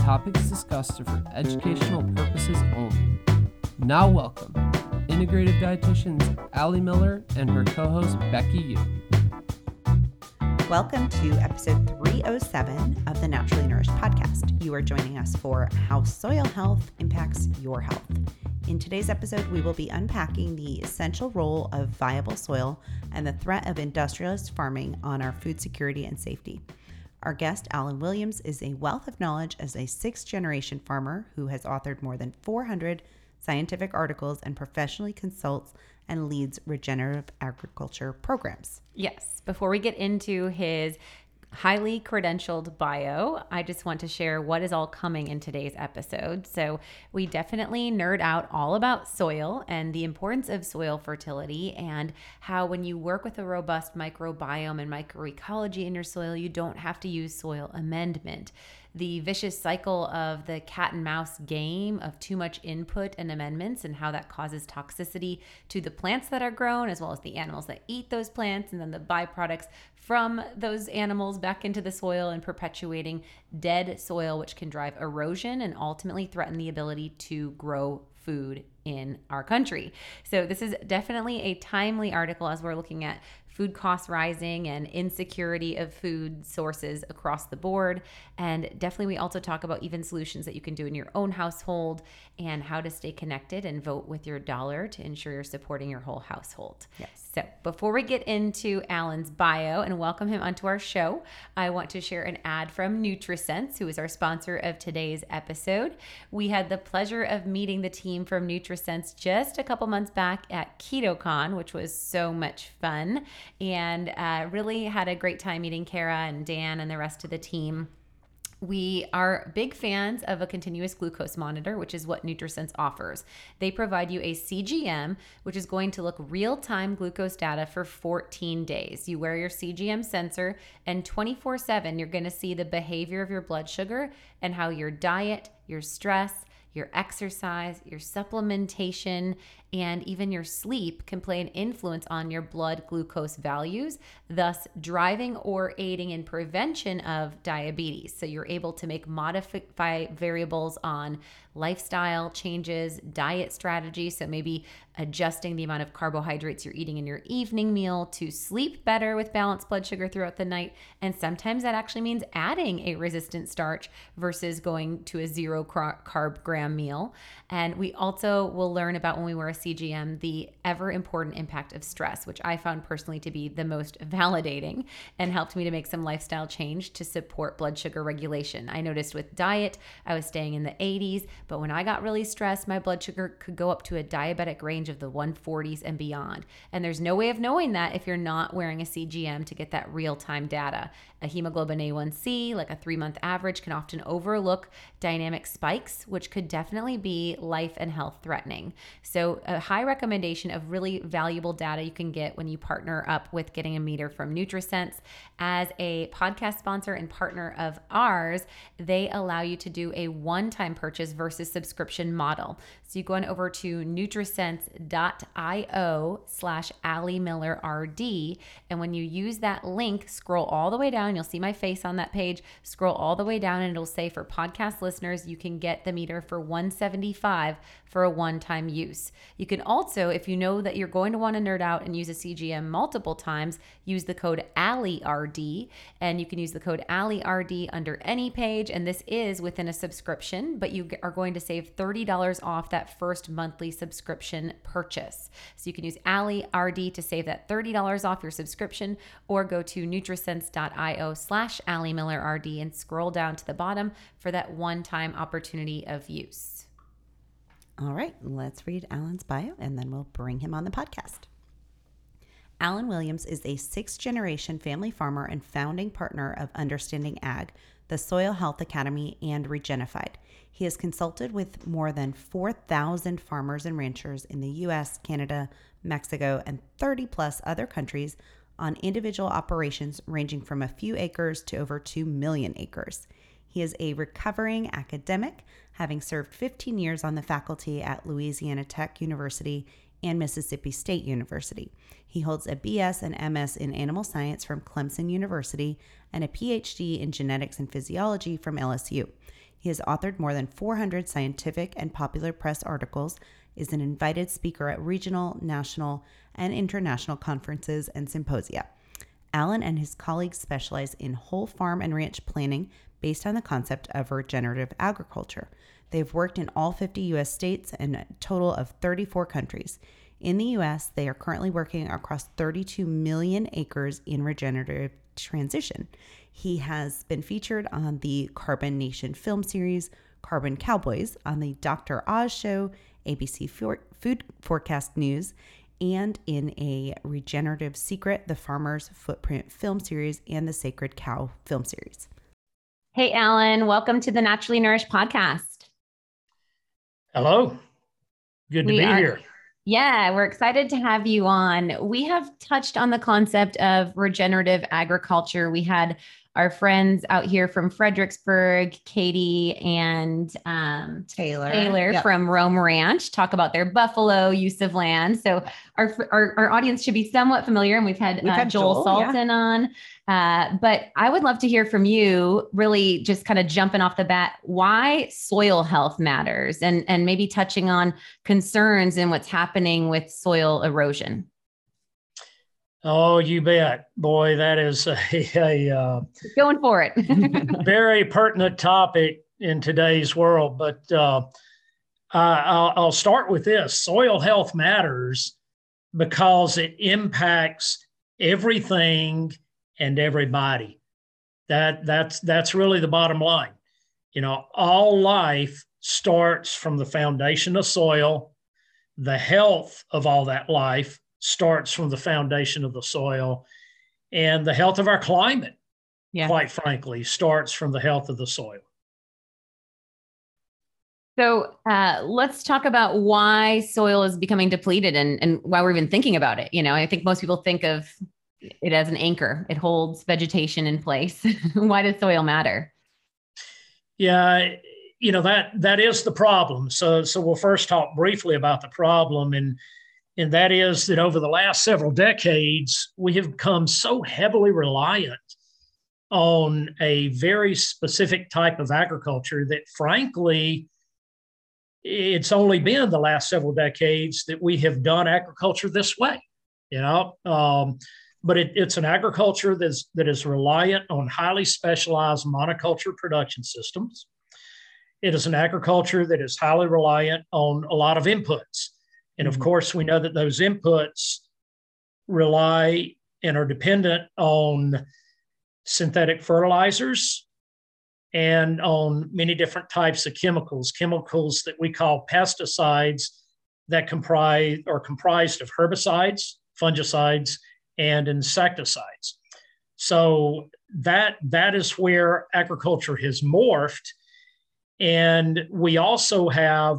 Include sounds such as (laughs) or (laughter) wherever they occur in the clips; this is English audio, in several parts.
topics discussed are for educational purposes only. Now, welcome integrative dietitians Ali Miller and her co host Becky Yu. Welcome to episode 307 of the Naturally Nourished podcast. You are joining us for How Soil Health Impacts Your Health. In today's episode, we will be unpacking the essential role of viable soil and the threat of industrialist farming on our food security and safety. Our guest, Allen Williams, is a wealth of knowledge as a sixth generation farmer who has authored more than 400 scientific articles and professionally consults and leads regenerative agriculture programs. Yes. Before we get into his highly credentialed bio, I just want to share what is all coming in today's episode. So, we definitely nerd out all about soil and the importance of soil fertility, and how when you work with a robust microbiome and microecology in your soil, you don't have to use soil amendment the vicious cycle of the cat and mouse game of too much input and amendments and how that causes toxicity to the plants that are grown as well as the animals that eat those plants and then the byproducts from those animals back into the soil and perpetuating dead soil which can drive erosion and ultimately threaten the ability to grow food in our country. So, this is definitely a timely article as we're looking at food costs rising and insecurity of food sources across the board. And definitely, we also talk about even solutions that you can do in your own household and how to stay connected and vote with your dollar to ensure you're supporting your whole household. Yes. So, before we get into Allen's bio and welcome him onto our show, I want to share an ad from NutriSense, who is our sponsor of today's episode. We had the pleasure of meeting the team from NutriSense just a couple months back at KetoCon, which was so much fun and uh, really had a great time meeting Kara and Dan and the rest of the team. We are big fans of a continuous glucose monitor, which is what NutriSense offers. They provide you a CGM, which is going to look real time glucose data for 14 days. You wear your CGM sensor, and 24 7, you're going to see the behavior of your blood sugar and how your diet, your stress, your exercise, your supplementation, and even your sleep can play an influence on your blood glucose values, thus driving or aiding in prevention of diabetes. So you're able to make modify variables on lifestyle changes, diet strategy. So maybe adjusting the amount of carbohydrates you're eating in your evening meal to sleep better with balanced blood sugar throughout the night. And sometimes that actually means adding a resistant starch versus going to a zero carb gram meal. And we also will learn about when we wear a CGM the ever important impact of stress, which I found personally to be the most (laughs) validating and helped me to make some lifestyle change to support blood sugar regulation. I noticed with diet, I was staying in the 80s, but when I got really stressed, my blood sugar could go up to a diabetic range of the 140s and beyond. And there's no way of knowing that if you're not wearing a CGM to get that real time data. A hemoglobin A1C, like a three month average, can often overlook dynamic spikes, which could definitely be life and health threatening. So, a high recommendation of really valuable data you can get when you partner up with getting a meter from NutriSense. As a podcast sponsor and partner of ours, they allow you to do a one time purchase versus subscription model. So, you go on over to nutrisense.io slash Ali Miller RD. And when you use that link, scroll all the way down down. You'll see my face on that page. Scroll all the way down and it'll say for podcast listeners, you can get the meter for 175 for a one-time use. You can also, if you know that you're going to want to nerd out and use a CGM multiple times, use the code ALIRD and you can use the code ALIRD under any page and this is within a subscription, but you are going to save $30 off that first monthly subscription purchase. So you can use ALIRD to save that $30 off your subscription or go to nutrisense.io slash Ali Miller RD and scroll down to the bottom for that one time opportunity of use. All right, let's read Allen's bio and then we'll bring him on the podcast. Allen Williams is a sixth generation family farmer and founding partner of Understanding Ag, the Soil Health Academy, and Regenified. He has consulted with more than 4,000 farmers and ranchers in the US, Canada, Mexico, and 30 plus other countries on individual operations ranging from a few acres to over 2 million acres. He is a recovering academic, having served 15 years on the faculty at Louisiana Tech University and Mississippi State University. He holds a BS and MS in animal science from Clemson University and a PhD in genetics and physiology from LSU. He has authored more than 400 scientific and popular press articles, is an invited speaker at regional, national, and international conferences and symposia. Allen and his colleagues specialize in whole farm and ranch planning based on the concept of regenerative agriculture. They've worked in all 50 U.S. states and a total of 34 countries. In the U.S., they are currently working across 32 million acres in regenerative transition. He has been featured on the Carbon Nation film series, Carbon Cowboys, on the Dr. Oz show, ABC Food Forecast News, and in a Regenerative Secret, the Farmer's Footprint film series, and the Sacred Cow film series. Hey, Allen, welcome to the Naturally Nourished podcast. Hello. Good to we be are, here. Yeah, we're excited to have you on. We have touched on the concept of regenerative agriculture. We had our friends out here from Fredericksburg, Katie and um, Taylor, Taylor yep. from Roam Ranch, talk about their buffalo use of land. So our, our, our audience should be somewhat familiar, and we've had, we've uh, had Joel, Joel Salatin yeah. on. Uh, but I would love to hear from you, really just kind of jumping off the bat, why soil health matters, and and maybe touching on concerns and what's happening with soil erosion. Oh, you bet. Boy, that is (laughs) a, a uh, going for it. (laughs) very pertinent topic in today's world. But uh, I'll, I'll start with this soil health matters because it impacts everything and everybody. That, that's, that's really the bottom line. You know, all life starts from the foundation of soil, the health of all that life starts from the foundation of the soil. And the health of our climate, yeah. quite frankly, starts from the health of the soil. So uh, let's talk about why soil is becoming depleted and, and why we're even thinking about it. You know, I think most people think of it as an anchor, it holds vegetation in place. (laughs) why does soil matter? Yeah, you know that that is the problem. So so we'll first talk briefly about the problem and and that is that over the last several decades, we have become so heavily reliant on a very specific type of agriculture that, frankly, it's only been the last several decades that we have done agriculture this way. You know, um, but it, it's an agriculture that's, that is reliant on highly specialized monoculture production systems. It is an agriculture that is highly reliant on a lot of inputs. And of mm-hmm. course, we know that those inputs rely and are dependent on synthetic fertilizers and on many different types of chemicals, chemicals that we call pesticides that comprise are comprised of herbicides, fungicides, and insecticides. So that that is where agriculture has morphed. And we also have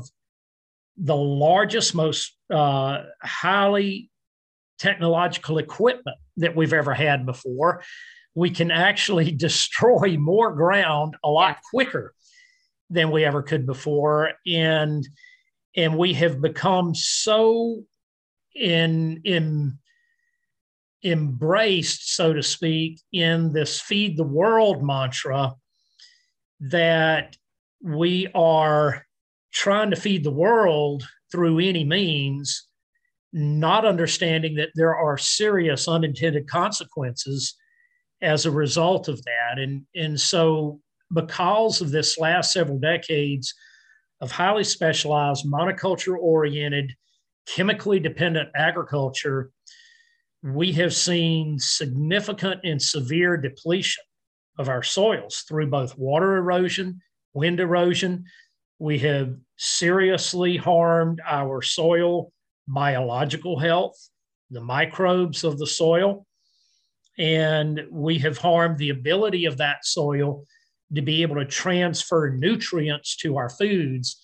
the largest, most uh, highly technological equipment that we've ever had before. We can actually (laughs) destroy more ground a lot quicker than we ever could before. And and we have become so in in embraced, so to speak, in this feed the world mantra that we are trying to feed the world through any means, not understanding that there are serious unintended consequences as a result of that. And, and so, because of this last several decades of highly specialized, monoculture oriented, chemically dependent agriculture, we have seen significant and severe depletion of our soils through both water erosion, wind erosion, we have seriously harmed our soil biological health, the microbes of the soil, and we have harmed the ability of that soil to be able to transfer nutrients to our foods.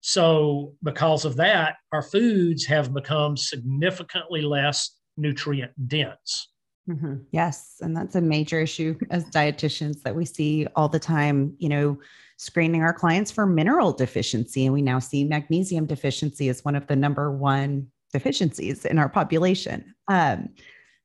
So, because of that, our foods have become significantly less nutrient dense. Mm-hmm. Yes. And that's a major issue as dietitians that we see all the time, you know, screening our clients for mineral deficiency. And we now see magnesium deficiency as one of the number one deficiencies in our population. Um,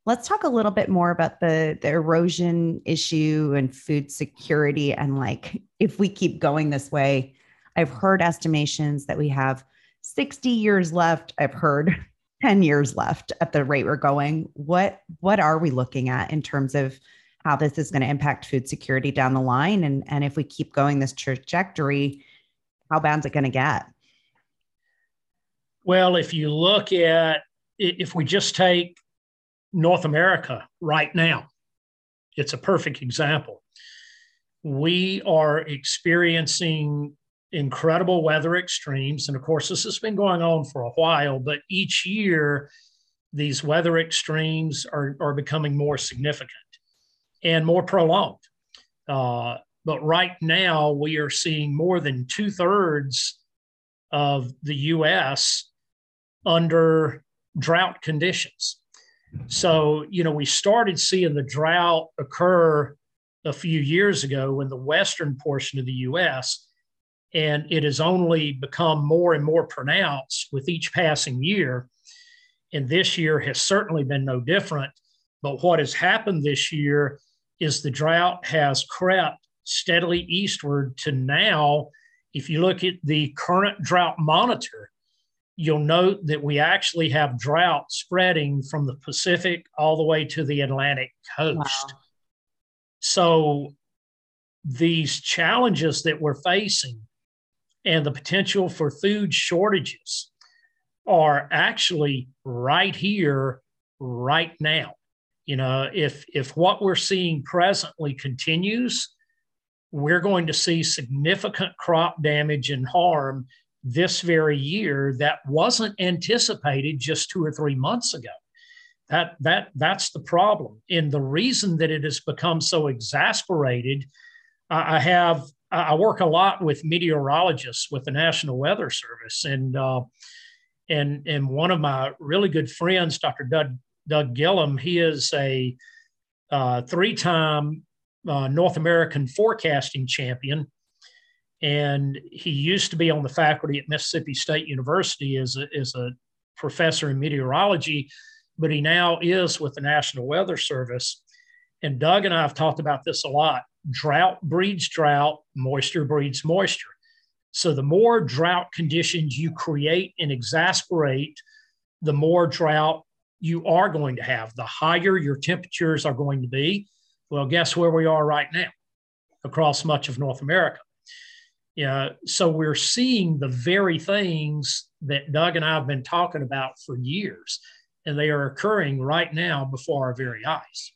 let's talk a little bit more about the, the erosion issue and food security. And like, if we keep going this way, I've heard estimations that we have 60 years left. I've heard (laughs) 10 years left at the rate we're going what what are we looking at in terms of how this is going to impact food security down the line and and if we keep going this trajectory how bad's it going to get well if you look at if we just take north america right now it's a perfect example we are experiencing incredible weather extremes. And of course, this has been going on for a while, but each year, these weather extremes are, are becoming more significant and more prolonged. Uh, but right now, we are seeing more than two thirds of the US under drought conditions. So, you know, we started seeing the drought occur a few years ago in the western portion of the US and it has only become more and more pronounced with each passing year. And this year has certainly been no different. But what has happened this year is the drought has crept steadily eastward to now. If you look at the current drought monitor, you'll note that we actually have drought spreading from the Pacific all the way to the Atlantic coast. Wow. So these challenges that we're facing and the potential for food shortages are actually right here, right now. You know, if if what we're seeing presently continues, we're going to see significant crop damage and harm this very year that wasn't anticipated just two or three months ago. That that that's the problem. And the reason that it has become so exasperated, I have I work a lot with meteorologists with the National Weather Service, and uh, and and one of my really good friends, Dr. Doug Doug Gillum, he is a uh, three-time uh, North American forecasting champion, and he used to be on the faculty at Mississippi State University as a, as a professor in meteorology, but he now is with the National Weather Service. And Doug and I have talked about this a lot drought breeds drought, moisture breeds moisture. So the more drought conditions you create and exasperate, the more drought you are going to have. The higher your temperatures are going to be. Well, guess where we are right now across much of North America. Yeah, so we're seeing the very things that Doug and I have been talking about for years, and they are occurring right now before our very eyes.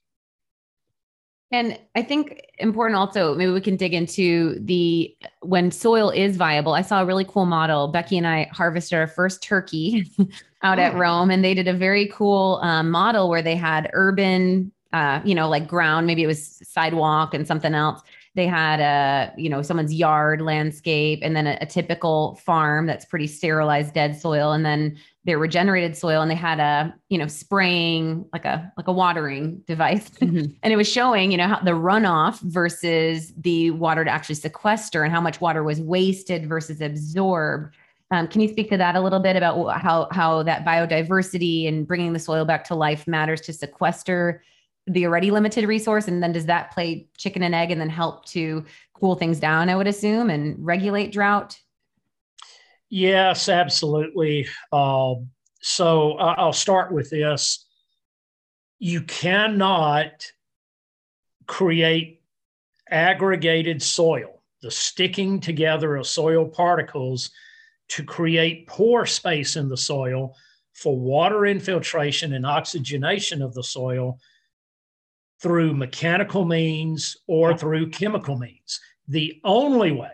And I think important also, maybe we can dig into the when soil is viable. I saw a really cool model. Becky and I harvested our first turkey (laughs) out oh. at Roam, and they did a very cool um, model where they had urban, uh, you know, like ground, maybe it was sidewalk and something else. They had a, you know, someone's yard landscape, and then a, a typical farm that's pretty sterilized, dead soil, and then their regenerated soil and they had a you know spraying like a like a watering (laughs) device mm-hmm. and it was showing you know how the runoff versus the water to actually sequester and how much water was wasted versus absorbed um, can you speak to that a little bit about how how that biodiversity and bringing the soil back to life matters to sequester the already limited resource and then does that play chicken and egg and then help to cool things down i would assume and regulate drought Yes, absolutely. Uh, so I'll start with this. You cannot create aggregated soil, the sticking together of soil particles to create pore space in the soil for water infiltration and oxygenation of the soil through mechanical means or through chemical means. The only way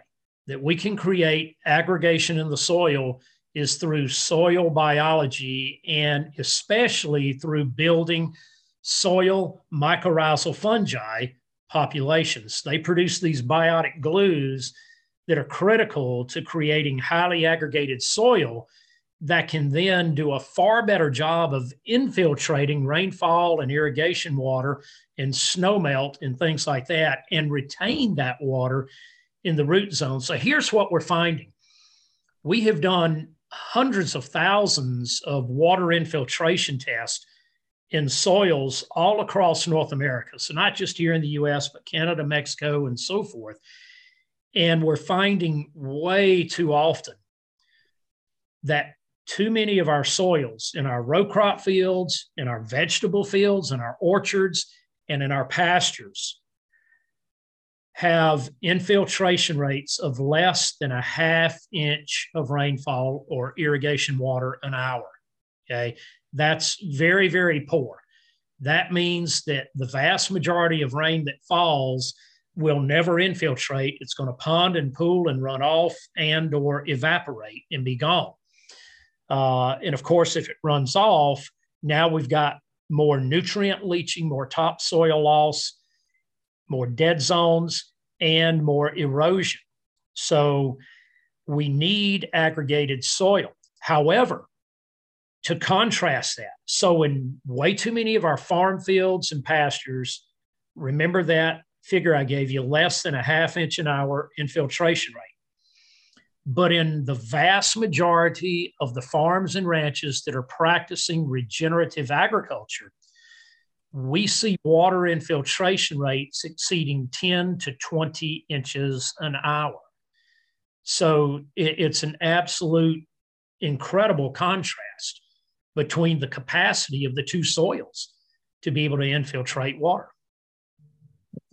that we can create aggregation in the soil is through soil biology and especially through building soil mycorrhizal fungi populations. They produce these biotic glues that are critical to creating highly aggregated soil that can then do a far better job of infiltrating rainfall and irrigation water and snowmelt and things like that and retain that water in the root zone. So here's what we're finding. We have done hundreds of thousands of water infiltration tests in soils all across North America. So not just here in the US, but Canada, Mexico, and so forth. And we're finding way too often that too many of our soils in our row crop fields, in our vegetable fields, in our orchards, and in our pastures have infiltration rates of less than a half inch of rainfall or irrigation water an hour. Okay. That's very, very poor. That means that the vast majority of rain that falls will never infiltrate. It's going to pond and pool and run off and or evaporate and be gone. Uh, and of course, if it runs off, now we've got more nutrient leaching, more topsoil loss, more dead zones, and more erosion. So we need aggregated soil. However, to contrast that, so in way too many of our farm fields and pastures, remember that figure I gave you less than a half inch an hour infiltration rate. But in the vast majority of the farms and ranches that are practicing regenerative agriculture, we see water infiltration rates exceeding 10 to 20 inches an hour. So it's an absolute incredible contrast between the capacity of the two soils to be able to infiltrate water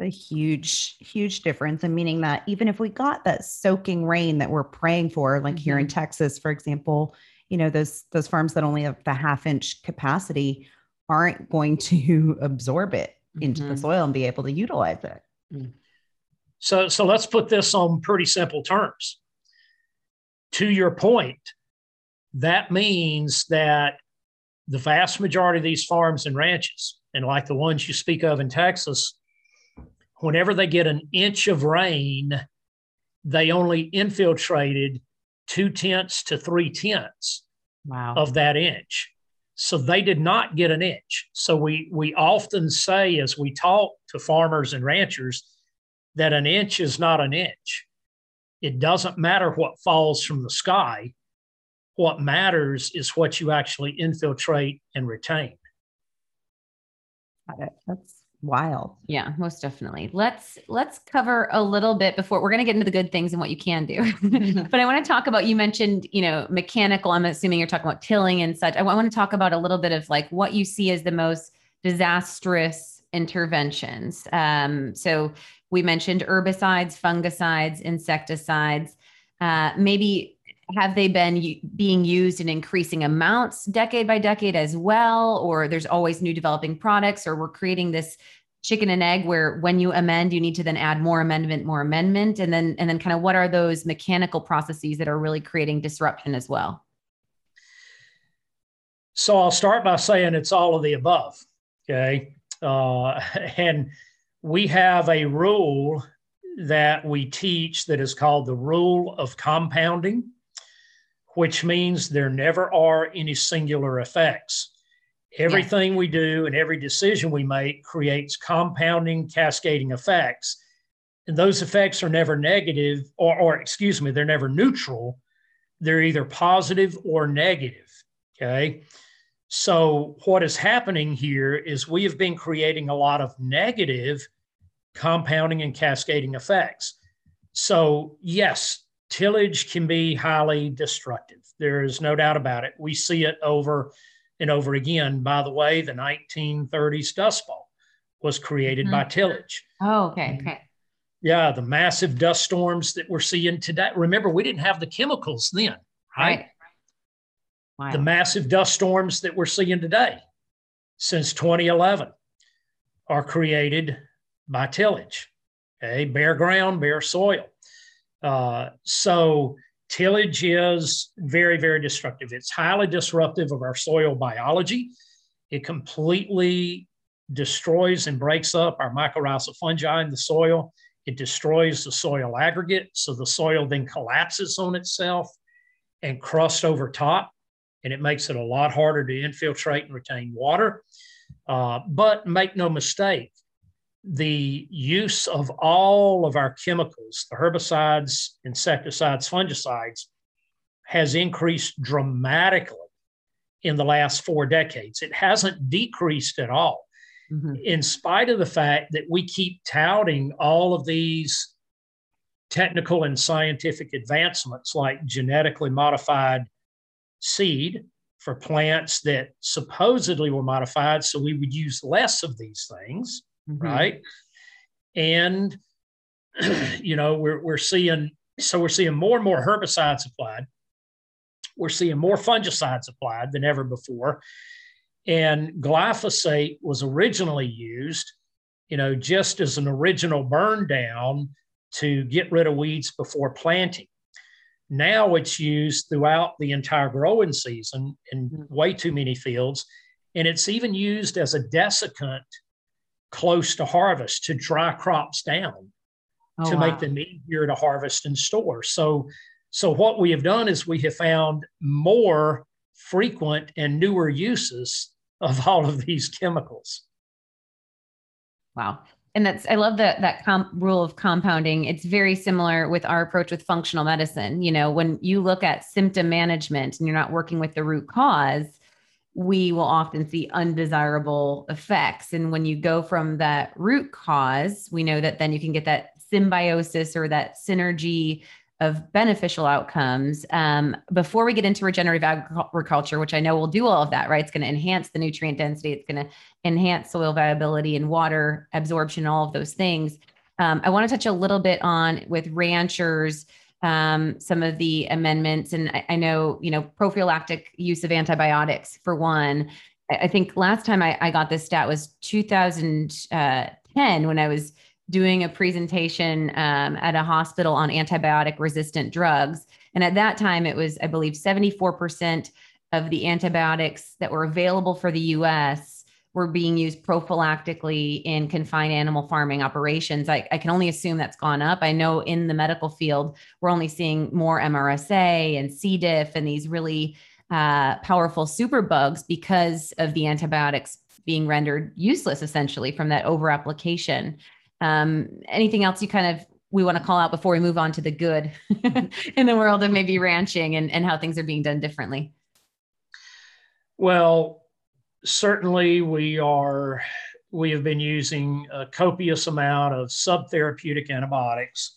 a huge, huge difference. And meaning that even if we got that soaking rain that we're praying for, like mm-hmm. here in mm-hmm. Texas, for example, you know, those those farms that only have the half inch capacity aren't going to (laughs) absorb it into mm-hmm. the soil and be able to utilize it. Mm. So so let's put this on pretty simple terms. To your point, that means that the vast majority of these farms and ranches, and like the ones you speak of in Texas, whenever they get an inch of rain, they only infiltrated two tenths to three tenths wow. of that inch. So they did not get an inch. So we we often say as we talk to farmers and ranchers that an inch is not an inch. It doesn't matter what falls from the sky. What matters is what you actually infiltrate and retain. That's wild. Yeah, most definitely. Let's let's cover a little bit before we're going to get into the good things and what you can do. (laughs) but I want to talk about you mentioned, you know, mechanical. I'm assuming you're talking about tilling and such. I want to talk about a little bit of like what you see as the most disastrous interventions. Um, so we mentioned herbicides, fungicides, insecticides. Uh, maybe have they been being used in increasing amounts decade by decade as well? Or there's always new developing products or we're creating this chicken and egg where when you amend you need to then add more amendment more amendment? And then and then kind of what are those mechanical processes that are really creating disruption as well? So i'll start by saying it's all of the above okay? Uh, (laughs) and we have a rule that we teach that is called the rule of compounding which means there never are any singular effects. Everything yeah. we do and every decision we make creates compounding, cascading effects. And those effects are never negative, or, or excuse me, they're never neutral. They're either positive or negative. Okay. So, what is happening here is we have been creating a lot of negative compounding and cascading effects. So, yes, tillage can be highly destructive. There is no doubt about it. We see it over and over again. By the way, the 1930s Dust Bowl was created mm-hmm. by tillage. Oh, okay. Okay. Yeah, the massive dust storms that we're seeing today. Remember, we didn't have the chemicals then, right? right. Wow. The massive dust storms that we're seeing today since 2011 are created by tillage. Okay, bare ground, bare soil. Uh, so tillage is very, very destructive. It's highly disruptive of our soil biology. It completely destroys and breaks up our mycorrhizal fungi in the soil. It destroys the soil aggregate. So the soil then collapses on itself and crusts over top, and it makes it a lot harder to infiltrate and retain water. Uh, but make no mistake, the use of all of our chemicals, the herbicides, insecticides, fungicides, has increased dramatically in the last four decades. It hasn't decreased at all, mm-hmm. in spite of the fact that we keep touting all of these technical and scientific advancements like genetically modified seed for plants that supposedly were modified so we would use less of these things mm-hmm. right and (clears throat) you know we're, we're seeing so we're seeing more and more herbicides applied we're seeing more fungicides applied than ever before. And glyphosate was originally used, you know, just as an original burn down to get rid of weeds before planting. Now it's used throughout the entire growing season in hmm. way too many fields. And it's even used as a desiccant close to harvest to dry crops down oh, to wow. make them easier to harvest and store. So so, what we have done is we have found more frequent and newer uses of (laughs) all of these chemicals. Wow. And that's, I love that, that comp, rule of compounding. It's very similar with our approach with functional medicine. You know, when you look at symptom management and you're not working with the root cause, we will often see undesirable effects. And when you go from that root cause, we know that then you can get that symbiosis or that synergy of beneficial outcomes. Um, before we get into regenerative agriculture, which I know will do all of that, right? It's going to enhance the nutrient density, it's going to enhance soil viability and water absorption, all of those things. Um, I want to touch a little bit on with ranchers. Um, some of the amendments, and I, I, know you know prophylactic use of antibiotics for one. I, I think last time I, I, got this stat was 2010 when I was doing a presentation um, at a hospital on antibiotic resistant drugs. And at that time, it was, I believe, 74% of the antibiotics that were available for the US were being used prophylactically in confined animal farming operations. I, I, can only assume that's gone up. I know in the medical field, we're only seeing more MRSA and C. diff and these really uh, powerful superbugs because of the antibiotics being rendered useless essentially from that over application. Um, anything else you kind of we want to call out before we move on to the good (laughs) in the world of maybe ranching and, and how things are being done differently? Well, certainly we are we have been using a copious amount of subtherapeutic antibiotics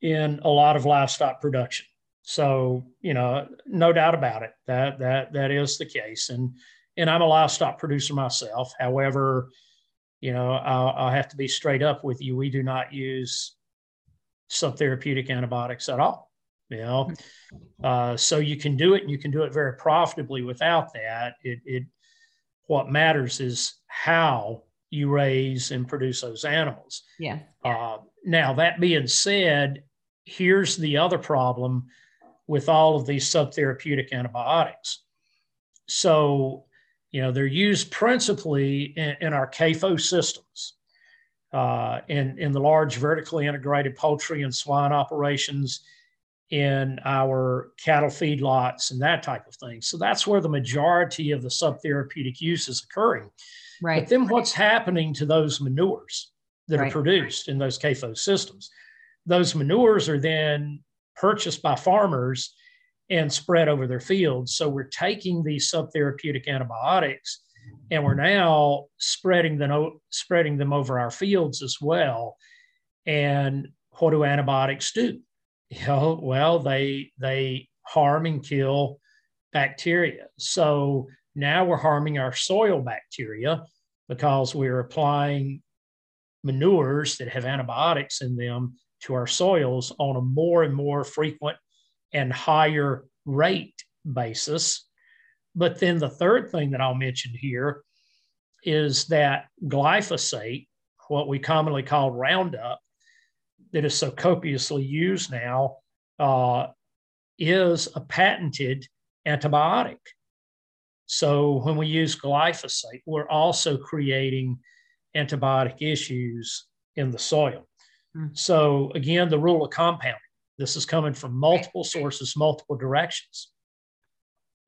in a lot of livestock production. So, you know, no doubt about it. That that that is the case. And and I'm a livestock producer myself. However, you know, I'll, I'll have to be straight up with you. We do not use subtherapeutic antibiotics at all. You know, uh, so you can do it, and you can do it very profitably without that. It, it what matters is how you raise and produce those animals. Yeah. Uh, now that being said, here's the other problem with all of these subtherapeutic antibiotics. So you know, they're used principally in, in our CAFO systems, uh, in, in the large vertically integrated poultry and swine operations, in our cattle feedlots and that type of thing. So that's where the majority of the subtherapeutic use is occurring. Right. But then what's happening to those manures that right. are produced in those CAFO systems? Those manures are then purchased by farmers and spread over their fields. So we're taking these subtherapeutic antibiotics and we're now spreading them spreading them over our fields as well. And what do antibiotics do? You well, they they harm and kill bacteria. So now we're harming our soil bacteria because we're applying manures that have antibiotics in them to our soils on a more and more frequent and higher rate basis. But then the third thing that I'll mention here is that glyphosate, what we commonly call Roundup, that is so copiously used now, uh, is a patented antibiotic. So when we use glyphosate, we're also creating antibiotic issues in the soil. Mm. So again, the rule of compounding. This is coming from multiple sources, multiple directions.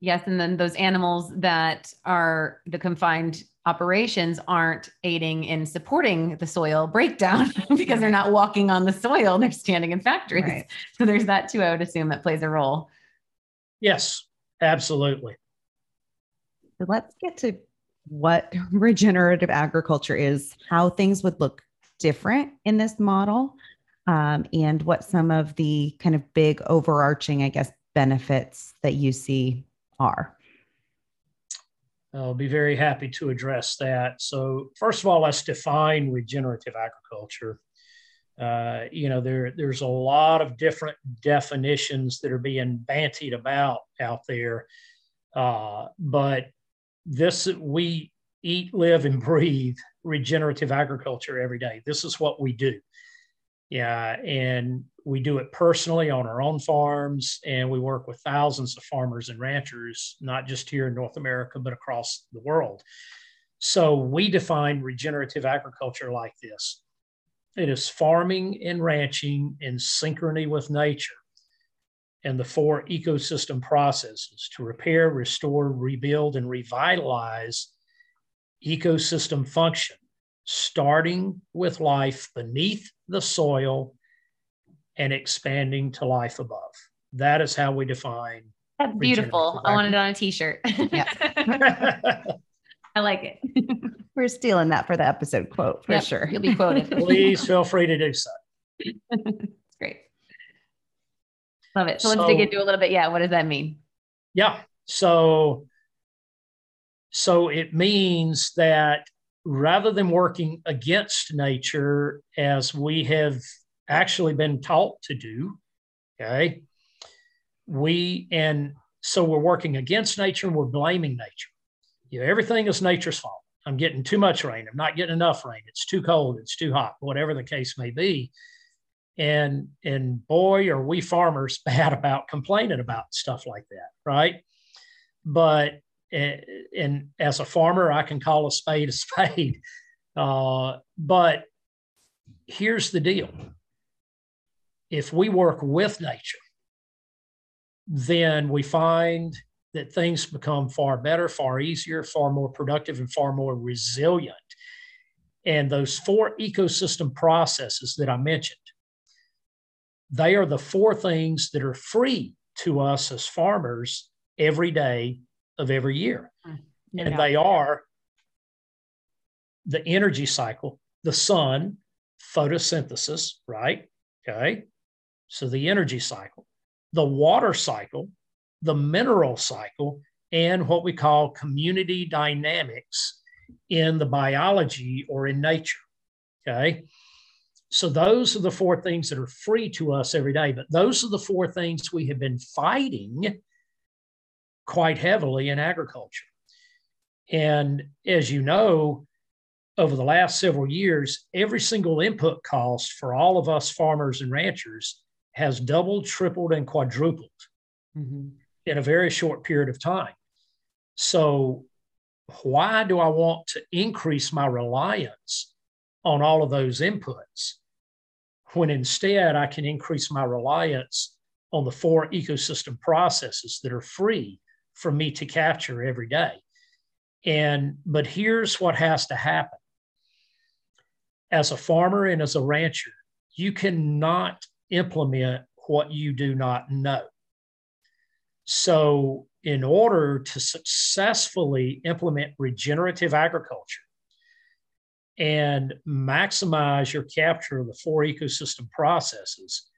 Yes, and then those animals that are the confined operations aren't aiding in supporting the soil breakdown (laughs) because they're not walking on the soil, they're standing in factories. Right. So there's that too, I would assume that plays a role. Yes, absolutely. So let's get to what (laughs) regenerative agriculture is, how things would look different in this model, um, and what some of the kind of big overarching, I guess, benefits that you see are. I'll be very happy to address that. So, first of all, let's define regenerative agriculture. Uh, you know, there there's a lot of different definitions that are being bantied about out there, uh, but this we eat, live, and (laughs) breathe regenerative agriculture every day. This is what we do. Yeah, and we do it personally on our own farms, and we work with thousands of farmers and ranchers, not just here in North America, but across the world. So we define regenerative agriculture like this it is farming and ranching in synchrony with nature and the four ecosystem processes to repair, restore, rebuild, and revitalize ecosystem function, starting with life beneath the soil and expanding to life above. That is how we define. That's beautiful. I want it on a t-shirt. Yeah. (laughs) (laughs) I like it. (laughs) We're stealing that for the episode quote for yep, sure. You'll be quoted. Please feel free to do so. It's great. Love it. So, so let's dig into a little bit. Yeah. What does that mean? Yeah. So, so it means that rather than working against nature as we have actually been taught to do, okay, we, and so we're working against nature and we're blaming nature. You know, everything is nature's fault. I'm getting too much rain. I'm not getting enough rain. It's too cold. It's too hot, whatever the case may be. And and boy, are we farmers (laughs) bad about complaining about stuff like that, right? But and as a farmer, I can call a spade a (laughs) spade. Uh, but here's the deal: if we work with nature, then we find that things become far better, far easier, far more productive, and far more resilient. And those four ecosystem processes that I mentioned, they are the four things that are free to us as farmers every day of every year. Mm, and they are the energy cycle, the sun, photosynthesis, right? Okay. So the energy cycle, the water cycle, the mineral cycle, and what we call community dynamics in the biology or in nature. Okay. So those are the four things that are free to us every day. But those are the four things we have been fighting quite heavily in agriculture. And as you know, over the last several years, every single input cost for all of us farmers and ranchers has doubled, tripled, and quadrupled mm-hmm. in a very short period of time. So, why do I want to increase my reliance on all of those inputs when instead I can increase my reliance on the four ecosystem processes that are free for me to capture every day? And, but here's what has to happen as a farmer and as a rancher, you cannot implement what you do not know. So, in order to successfully implement regenerative agriculture and maximize your capture of the four ecosystem processes,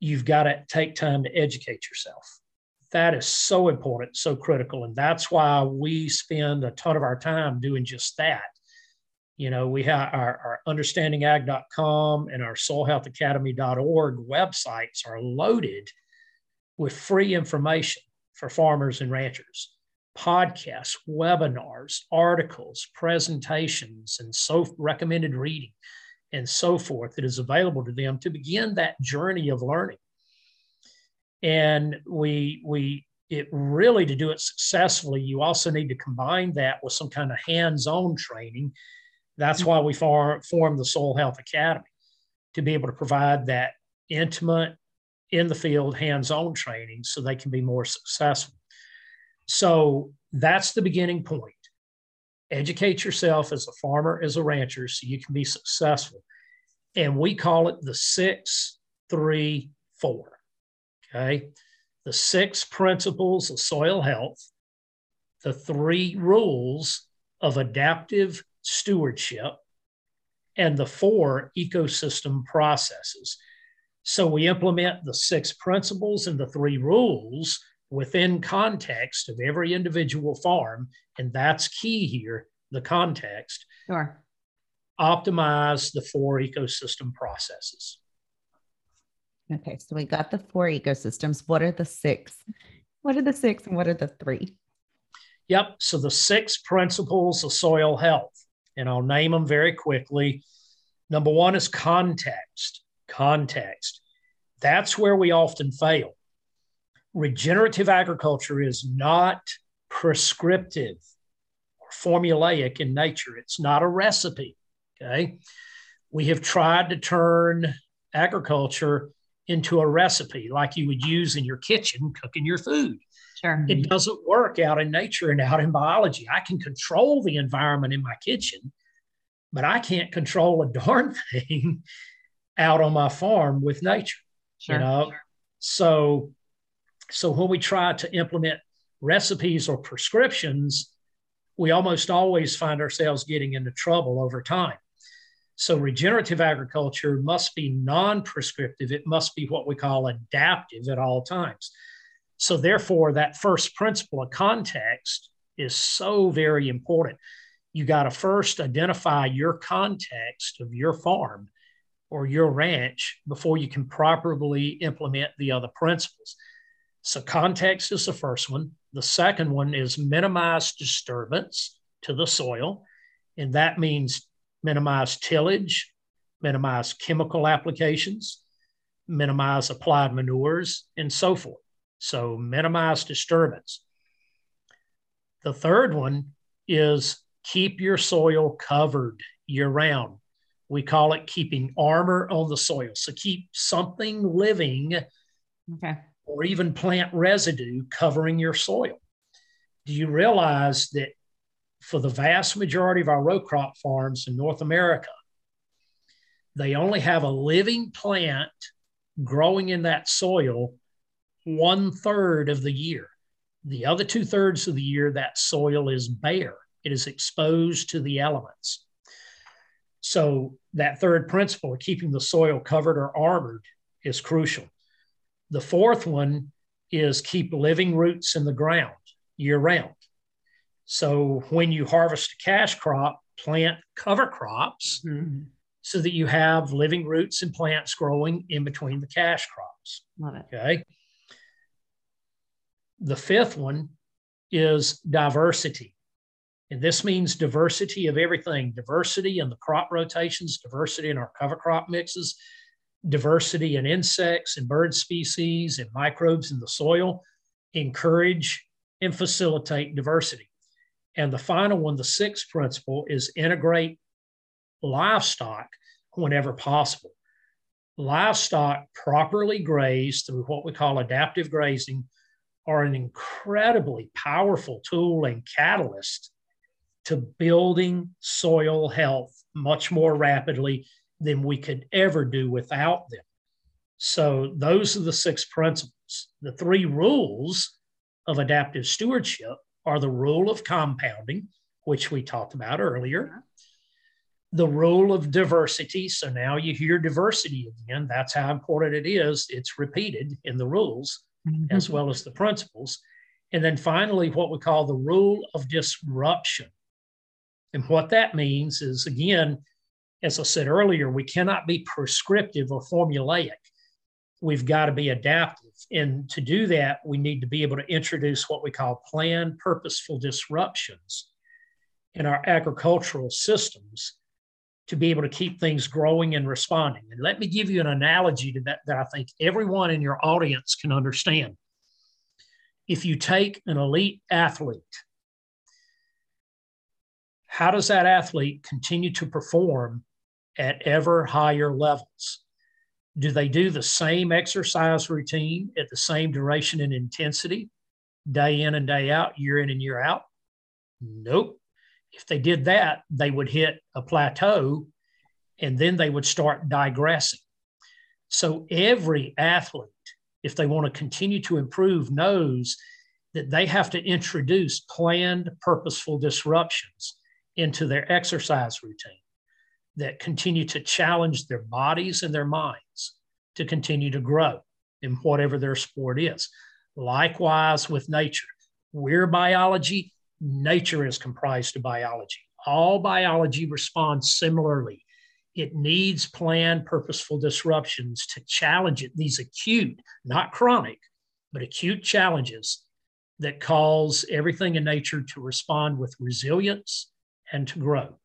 you've got to take time to educate yourself. That is so important, so critical. And that's why we spend a ton of our time doing just that you know, we have our, our understandingag.com and our soilhealthacademy.org websites are loaded with free information for farmers and ranchers podcasts, webinars, articles, presentations, and so recommended reading and so forth that is available to them to begin that journey of learning. And we we it really to do it successfully, you also need to combine that with some kind of hands-on training. That's why we form, formed the Soil Health Academy to be able to provide that intimate, in the field, hands-on training so they can be more successful. So that's the beginning point. Educate yourself as a farmer, as a rancher, so you can be successful. And we call it the six, three, four. Okay the six principles of soil health, the three rules of adaptive stewardship, and the four ecosystem processes. So we implement the six principles and the three rules within context of every individual farm. And that's key here the context. Sure. Optimize the four ecosystem processes. Okay, so we got the four ecosystems. What are the six? What are the six and what are the three? Yep. So the six principles of soil health, and I'll name them very quickly. Number one is context. Context. That's where we often fail. Regenerative agriculture is not prescriptive or formulaic in nature, it's not a recipe. Okay. We have tried to turn agriculture into a recipe like you would use in your kitchen cooking your food. Sure. It doesn't work out in nature and out in biology. I can control the environment in my kitchen, but I can't control a (laughs) darn thing out on my farm with nature. Sure. You know, so so when we try to implement recipes or prescriptions, we almost always find ourselves getting into trouble over time. So regenerative agriculture must be non-prescriptive. It must be what we call adaptive at all times. So therefore, that first principle of context is so very important. You got to first identify your context of your farm or your ranch before you can properly implement the other principles. So context is the first one. The second one is minimize disturbance to the soil. And that means minimize tillage, minimize chemical applications, minimize applied manures, and so forth. So, minimize disturbance. The third one is keep your soil covered year round. We call it keeping armor on the soil. So, keep something living okay. or even plant residue covering your soil. Do you realize that for the vast majority of our row crop farms in North America, they only have a living plant growing in that soil one third of the year. The other two thirds of the year, that soil is bare, it is exposed to the elements. So, that third principle of keeping the soil covered or armored is crucial. The fourth one is keep living roots in the ground year round. So when you harvest a cash crop, plant cover crops mm-hmm. so that you have living roots and plants growing in between the cash crops. Love it. Okay. The fifth one is diversity. And this means diversity of everything diversity in the crop rotations, diversity in our cover crop mixes, diversity in insects and bird species and microbes in the soil. Encourage and facilitate diversity. And the final one, the sixth principle, is integrate livestock whenever possible. Livestock properly grazed through what we call adaptive grazing are an incredibly powerful tool and catalyst to building soil health much more rapidly than we could ever do without them. So, those are the six principles. The three rules of adaptive stewardship are the rule of compounding, which we talked about earlier, uh-huh. the rule of diversity. So now you hear diversity again. That's how important it is. It's repeated in the rules mm-hmm. as well as the principles. And then finally, what we call the rule of disruption. And what that means is, again, as I said earlier, we cannot be prescriptive or formulaic. We've got to be adaptive and to do that, we need to be able to introduce what we call planned purposeful disruptions in our agricultural systems to be able to keep things growing and responding. And let me give you an analogy to that that I think everyone in your audience can understand. if you take an elite athlete, how does that athlete continue to perform at ever higher levels? Do they do the same exercise routine at the same duration and intensity, day in and day out, year in and year out? Nope. If they did that, they would hit a plateau and then they would start digressing. So every athlete, if they want to continue to improve, knows that they have to introduce planned, purposeful disruptions into their exercise routine that continue to challenge their bodies and their minds to continue to grow in whatever their sport is. Likewise with nature, we're biology, nature is comprised of biology. All biology responds similarly. It needs planned, purposeful disruptions to challenge it, these acute, not chronic, but acute challenges that cause everything in nature to respond with resilience and to grow.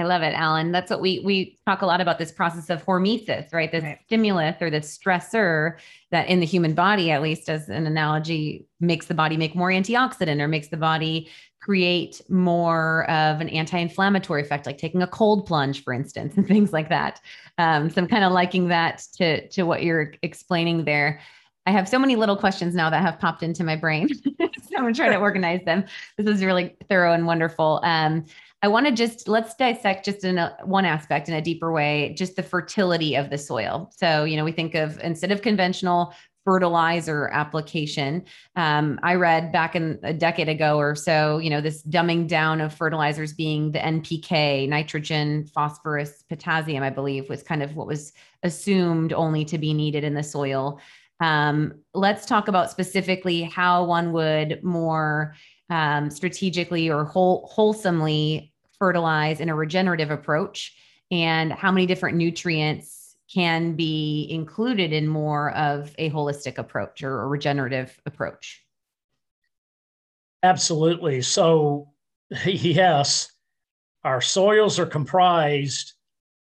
I love it, Allen. That's what we we talk a lot about this process of hormesis, right? This right. stimulus or this stressor that in the human body, at least as an analogy, makes the body make more antioxidant or makes the body create more of an anti-inflammatory effect, like taking a cold plunge, for instance, (laughs) and things like that. Um, so I'm kind of liking that to to what you're explaining there. I have so many little questions now that have popped into my brain. (laughs) so I'm trying to to organize them. This is really thorough and wonderful. Um, I want to just let's dissect just in a, one aspect in a deeper way, just the fertility of the soil. So, you know, we think of instead of conventional fertilizer application. Um, I read back in a decade ago or so, you know, this dumbing down of fertilizers being the NPK, nitrogen, phosphorus, potassium, I believe, was kind of what was assumed only to be needed in the soil. Um, let's talk about specifically how one would more um, strategically or whole, wholesomely fertilize in a regenerative approach and how many different nutrients can be included in more of a holistic approach or a regenerative approach. Absolutely. So, (laughs) yes, our soils are comprised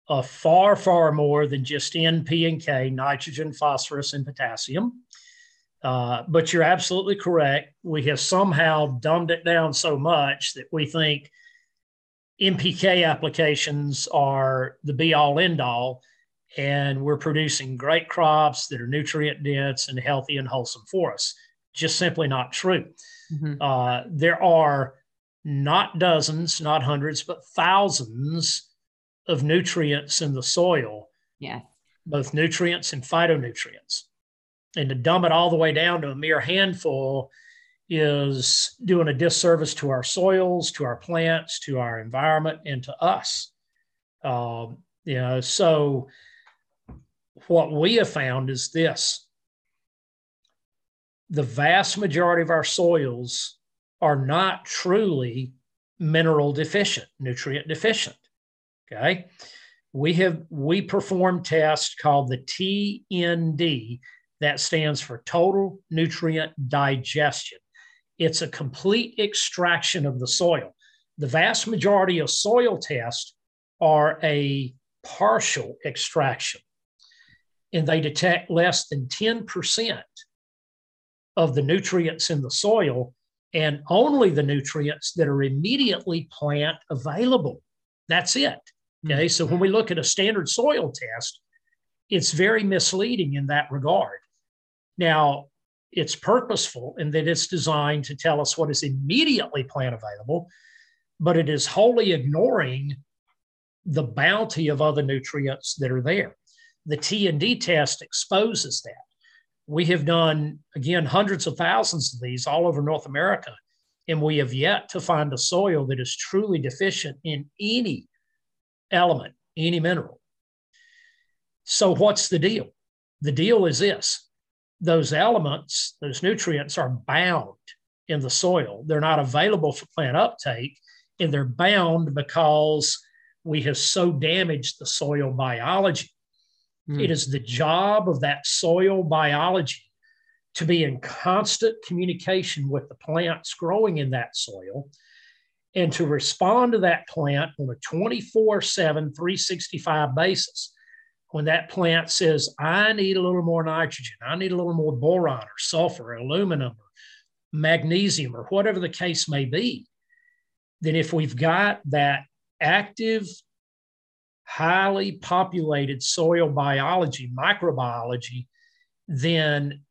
of far, far more than just N, P, and K, nitrogen, phosphorus, and potassium. Uh, but you're absolutely correct. We have somehow dumbed it down so much that we think NPK applications are the be all end all, and we're producing great crops that are nutrient dense and healthy and wholesome for us. Just simply not true. Mm-hmm. Uh, there are not dozens, not hundreds, but thousands of nutrients in the soil. Yeah. Both nutrients and phytonutrients. And to dumb it all the way down to a mere handful is doing a disservice to our soils, to our plants, to our environment, and to us. Um, you know, so what we have found is this the vast majority of our soils are not truly mineral deficient, nutrient deficient. Okay. We have we perform tests called the TND that stands for total nutrient digestion. It's a complete extraction of the soil. The vast majority of soil tests are a partial extraction, and they detect less than 10% of the nutrients in the soil and only the nutrients that are immediately plant available. That's it. Hmm. Okay. So when we look at a standard soil test, it's very misleading in that regard. Now, it's purposeful in that it's designed to tell us what is immediately plant available, but it is wholly ignoring the bounty of other nutrients that are there. The T and D test exposes that. We have done, again, hundreds of thousands of these all over North America, and we have yet to find a soil that is truly deficient in any element, any mineral. So, what's the deal? The deal is this those elements, those nutrients are bound in the soil. They're not available for plant uptake, and they're bound because we have so damaged the soil biology. Mm. It is the job of that soil biology to be in constant communication with the plants growing in that soil and to respond to that plant on a 24 7, 365 basis when that plant says, I need a little more nitrogen, I need a little more boron or sulfur or aluminum or magnesium, or whatever the case may be, then if we've got that active, highly populated soil biology, microbiology, then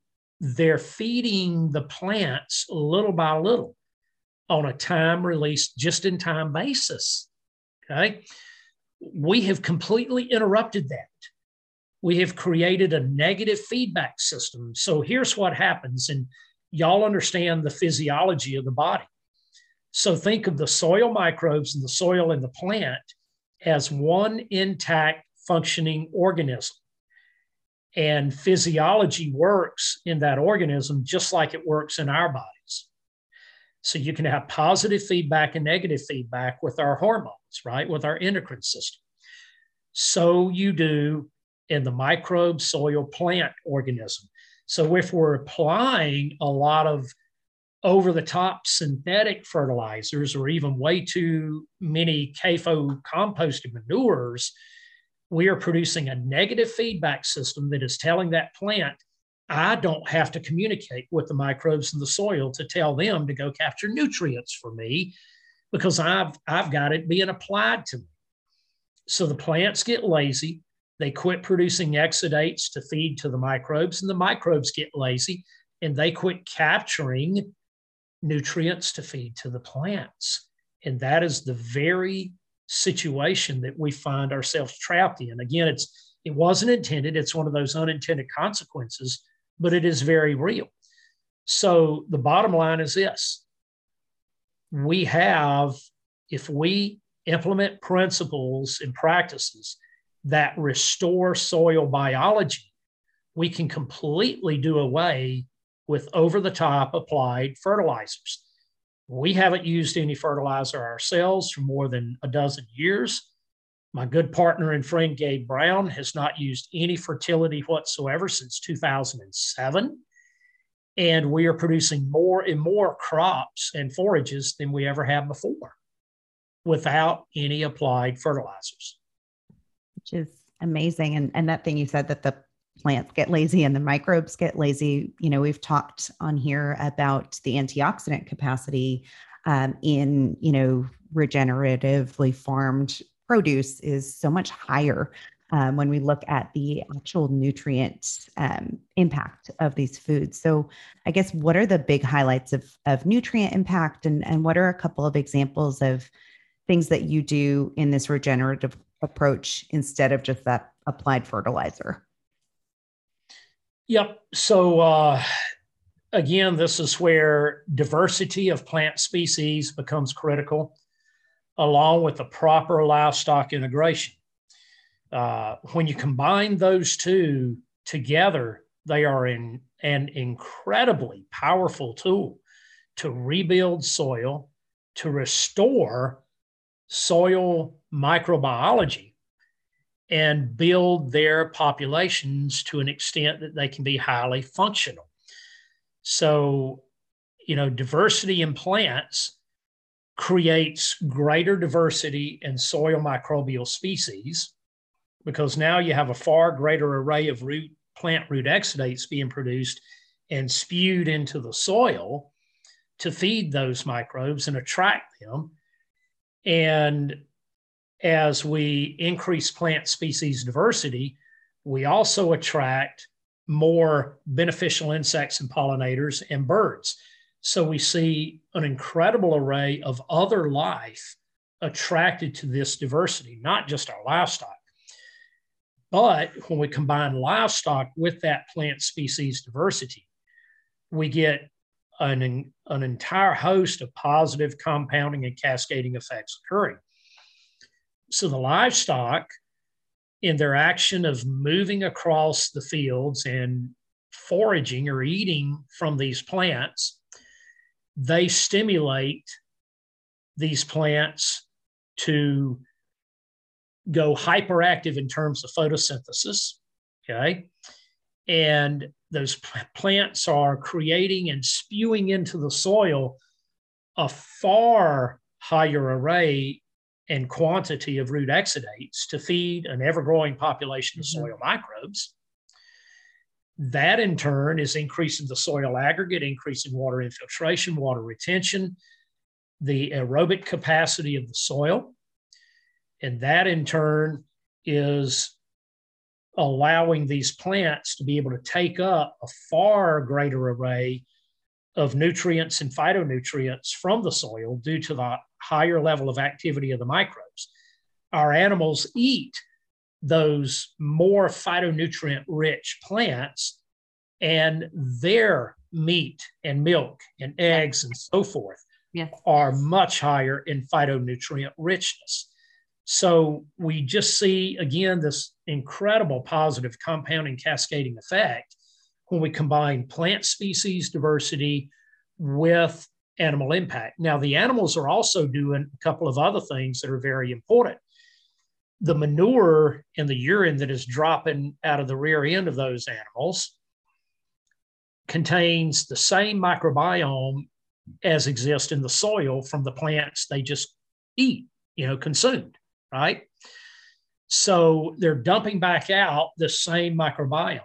they're feeding the plants little by little on a time release, just in time basis. Okay. We have completely interrupted that. We have created a negative feedback system. So here's what happens, and y'all understand the physiology of the body. So think of the soil microbes and the soil in the plant as one intact functioning organism. And physiology works in that organism just like it works in our bodies. So you can have positive feedback and negative feedback with our hormones, right? With our endocrine system. So you do in the microbe soil plant organism. So if we're applying a lot of over the top synthetic fertilizers or even way too many CAFO composted manures, we are producing a negative feedback system that is telling that plant, I don't have to communicate with the microbes in the soil to tell them to go capture nutrients for me because I've, I've got it being applied to me. So the plants get lazy. They quit producing exudates to feed to the microbes, and the microbes get lazy and they quit capturing nutrients to feed to the plants. And that is the very situation that we find ourselves trapped in. Again, it's it wasn't intended, it's one of those unintended consequences, but it is very real. So the bottom line is this. We have if we implement principles and practices that restore soil biology, we can completely do away with over the top applied fertilizers. We haven't used any fertilizer ourselves for more than a dozen years. My good partner and friend Gabe Brown has not used any fertility whatsoever since 2007. And we are producing more and more crops and forages than we ever have before without any applied fertilizers. Which is amazing. And, and that thing you said that the plants get lazy and the microbes get lazy. You know, we've talked on here about the antioxidant capacity um, in, you know, regeneratively farmed produce is so much higher um, when we look at the actual nutrient um, impact of these foods. So, I guess what are the big highlights of, of nutrient impact, and, and what are a couple of examples of things that you do in this regenerative approach instead of just that applied fertilizer? Yep. So, uh, again, this is where diversity of plant species becomes critical, along with the proper livestock integration. Uh, when you combine those two together, they are in, an incredibly powerful tool to rebuild soil, to restore soil microbiology and build their populations to an extent that they can be highly functional. So, you know, diversity in plants creates greater diversity in soil microbial species because now you have a far greater array of root plant root exudates being produced and spewed into the soil to feed those microbes and attract them. And as we increase plant species diversity, we also attract more beneficial insects and pollinators and birds. So we see an incredible array of other life attracted to this diversity, not just our livestock. But when we combine livestock with that plant species diversity, we get an, an entire host of positive compounding and cascading effects occurring. So the livestock, in their action of moving across the fields and foraging or eating from these plants, they stimulate these plants to go hyperactive in terms of photosynthesis. Okay. And those plants are creating and spewing into the soil a far higher array and quantity of root exudates to feed an ever growing population of mm-hmm. soil microbes. That in turn is increasing the soil aggregate, increasing water infiltration, water retention, the aerobic capacity of the soil. And that in turn is allowing these plants to be able to take up a far greater array of nutrients and phytonutrients from the soil due to the higher level of activity of the microbes. Our animals eat those more phytonutrient rich plants and their meat and milk and eggs and so forth yes. are much higher in phytonutrient richness. So we just see again this incredible positive compounding cascading effect when we combine plant species diversity with animal impact. Now, the animals are also doing a couple of other things that are very important. The manure and the urine that is dropping out of the rear end of those animals contains the same microbiome as exists in the soil from the plants they just eat, you know, consumed, right? So they're dumping back out the same microbiome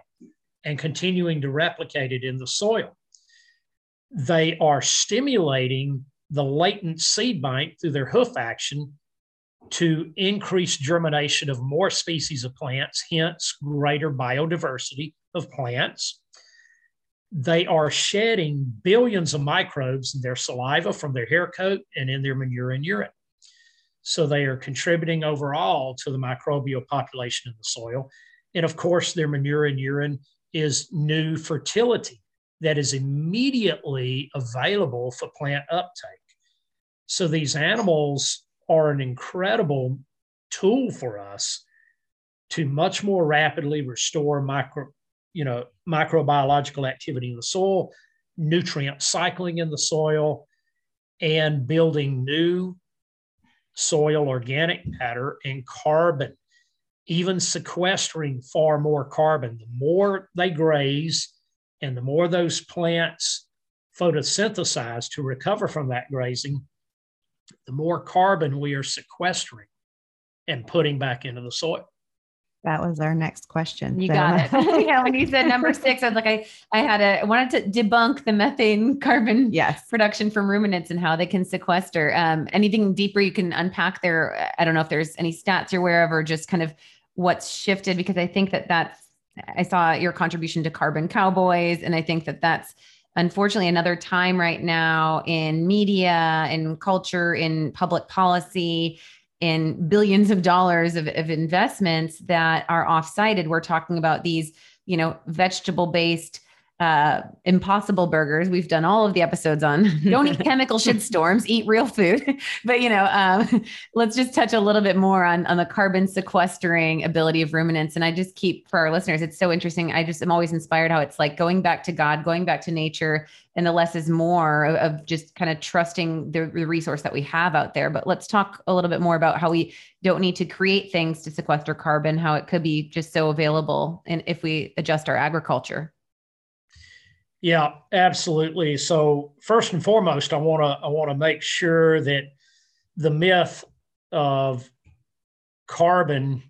and continuing to replicate it in the soil. They are stimulating the latent seed bank through their hoof action to increase germination of more species of plants, hence greater biodiversity of plants they are shedding billions of microbes in their saliva from their hair coat and in their manure and urine. So they are contributing overall to the microbial population in the soil. And of course, their manure and urine is new fertility that is immediately available for plant uptake. So these animals are an incredible tool for us to much more rapidly restore micro, you know, microbiological activity in the soil, nutrient cycling in the soil, and building new soil organic matter and carbon, even sequestering far more carbon. The more they graze and the more those plants photosynthesize to recover from that grazing, the more carbon we are sequestering and putting back into the soil. That was our next question. You so. got it. (laughs) yeah, when you said number six, I was like, I, I had a I wanted to debunk the methane carbon yes. production from ruminants and how they can sequester. Um, anything deeper you can unpack there? I don't know if there's any stats you're aware of or just kind of what's shifted because I think that that's I saw your contribution to carbon cowboys, and I think that that's unfortunately another time right now in media, in culture, in public policy in billions of dollars of, of investments that are off-sited. We're talking about these, you know, vegetable based uh, impossible burgers. We've done all of the episodes on (laughs) don't eat (laughs) chemical shit storms, eat real food. (laughs) but you know, um, let's just touch a little bit more on on the carbon sequestering ability of ruminants. And I just keep for our listeners, it's so interesting. I just am always inspired how it's like going back to God, going back to nature, and the less is more of, of just kind of trusting the, the resource that we have out there. But let's talk a little bit more about how we don't need to create things to sequester carbon, how it could be just so available, and if we adjust our agriculture. Yeah, absolutely. So first and foremost, I want to I want to make sure that the myth of carbon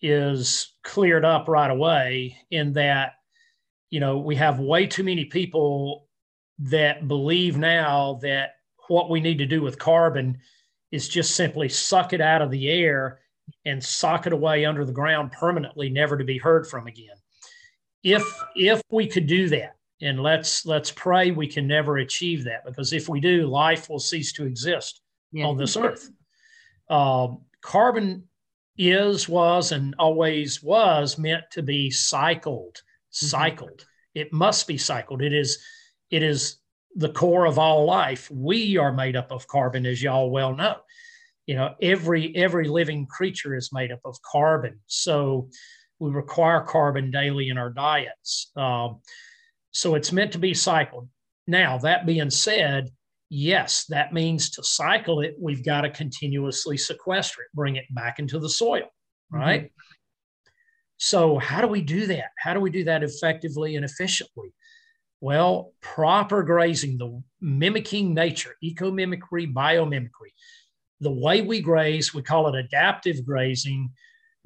is cleared up right away in that you know we have way too many people that believe now that what we need to do with carbon is just simply suck it out of the air and sock it away under the ground permanently never to be heard from again if if we could do that and let's let's pray we can never achieve that because if we do life will cease to exist yeah. on this earth um, carbon is was and always was meant to be cycled mm-hmm. cycled mm-hmm. it must be cycled it is it is the core of all life we are made up of carbon as y'all well know you know every every living creature is made up of carbon so we require carbon daily in our diets um, so it's meant to be cycled. Now, that being said, yes, that means to cycle it, we've got to continuously sequester it, bring it back into the soil, mm-hmm. right? Mm-hmm. So, how do we do that? How do we do that effectively and efficiently? Well, proper grazing, the mimicking nature, eco mimicry, biomimicry. The way we graze, we call it adaptive grazing,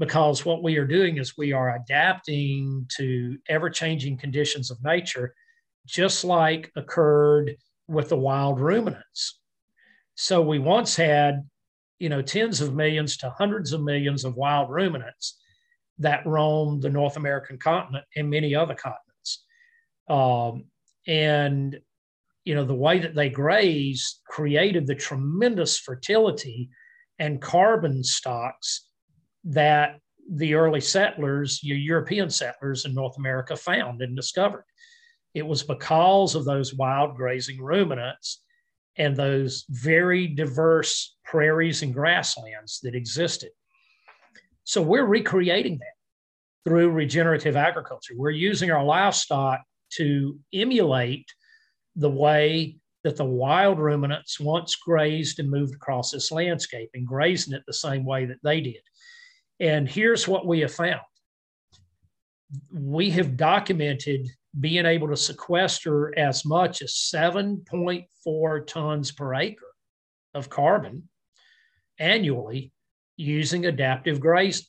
because what we are doing is we are adapting to ever changing conditions of nature, just like occurred with the wild ruminants. So we once had, you know, tens of millions to hundreds of millions of wild ruminants that roamed the North American continent and many other continents. Um, and, you know, the way that they grazed created the tremendous fertility and carbon stocks that the early settlers, your European settlers in North America found and discovered. It was because of those wild grazing ruminants and those very diverse prairies and grasslands that existed. So we're recreating that through regenerative agriculture. We're using our livestock to emulate the way that the wild ruminants once grazed and moved across this landscape and grazing it the same way that they did. And here's what we have found we have documented being able to sequester as much as 7.4 tons per acre of carbon annually using adaptive grazing.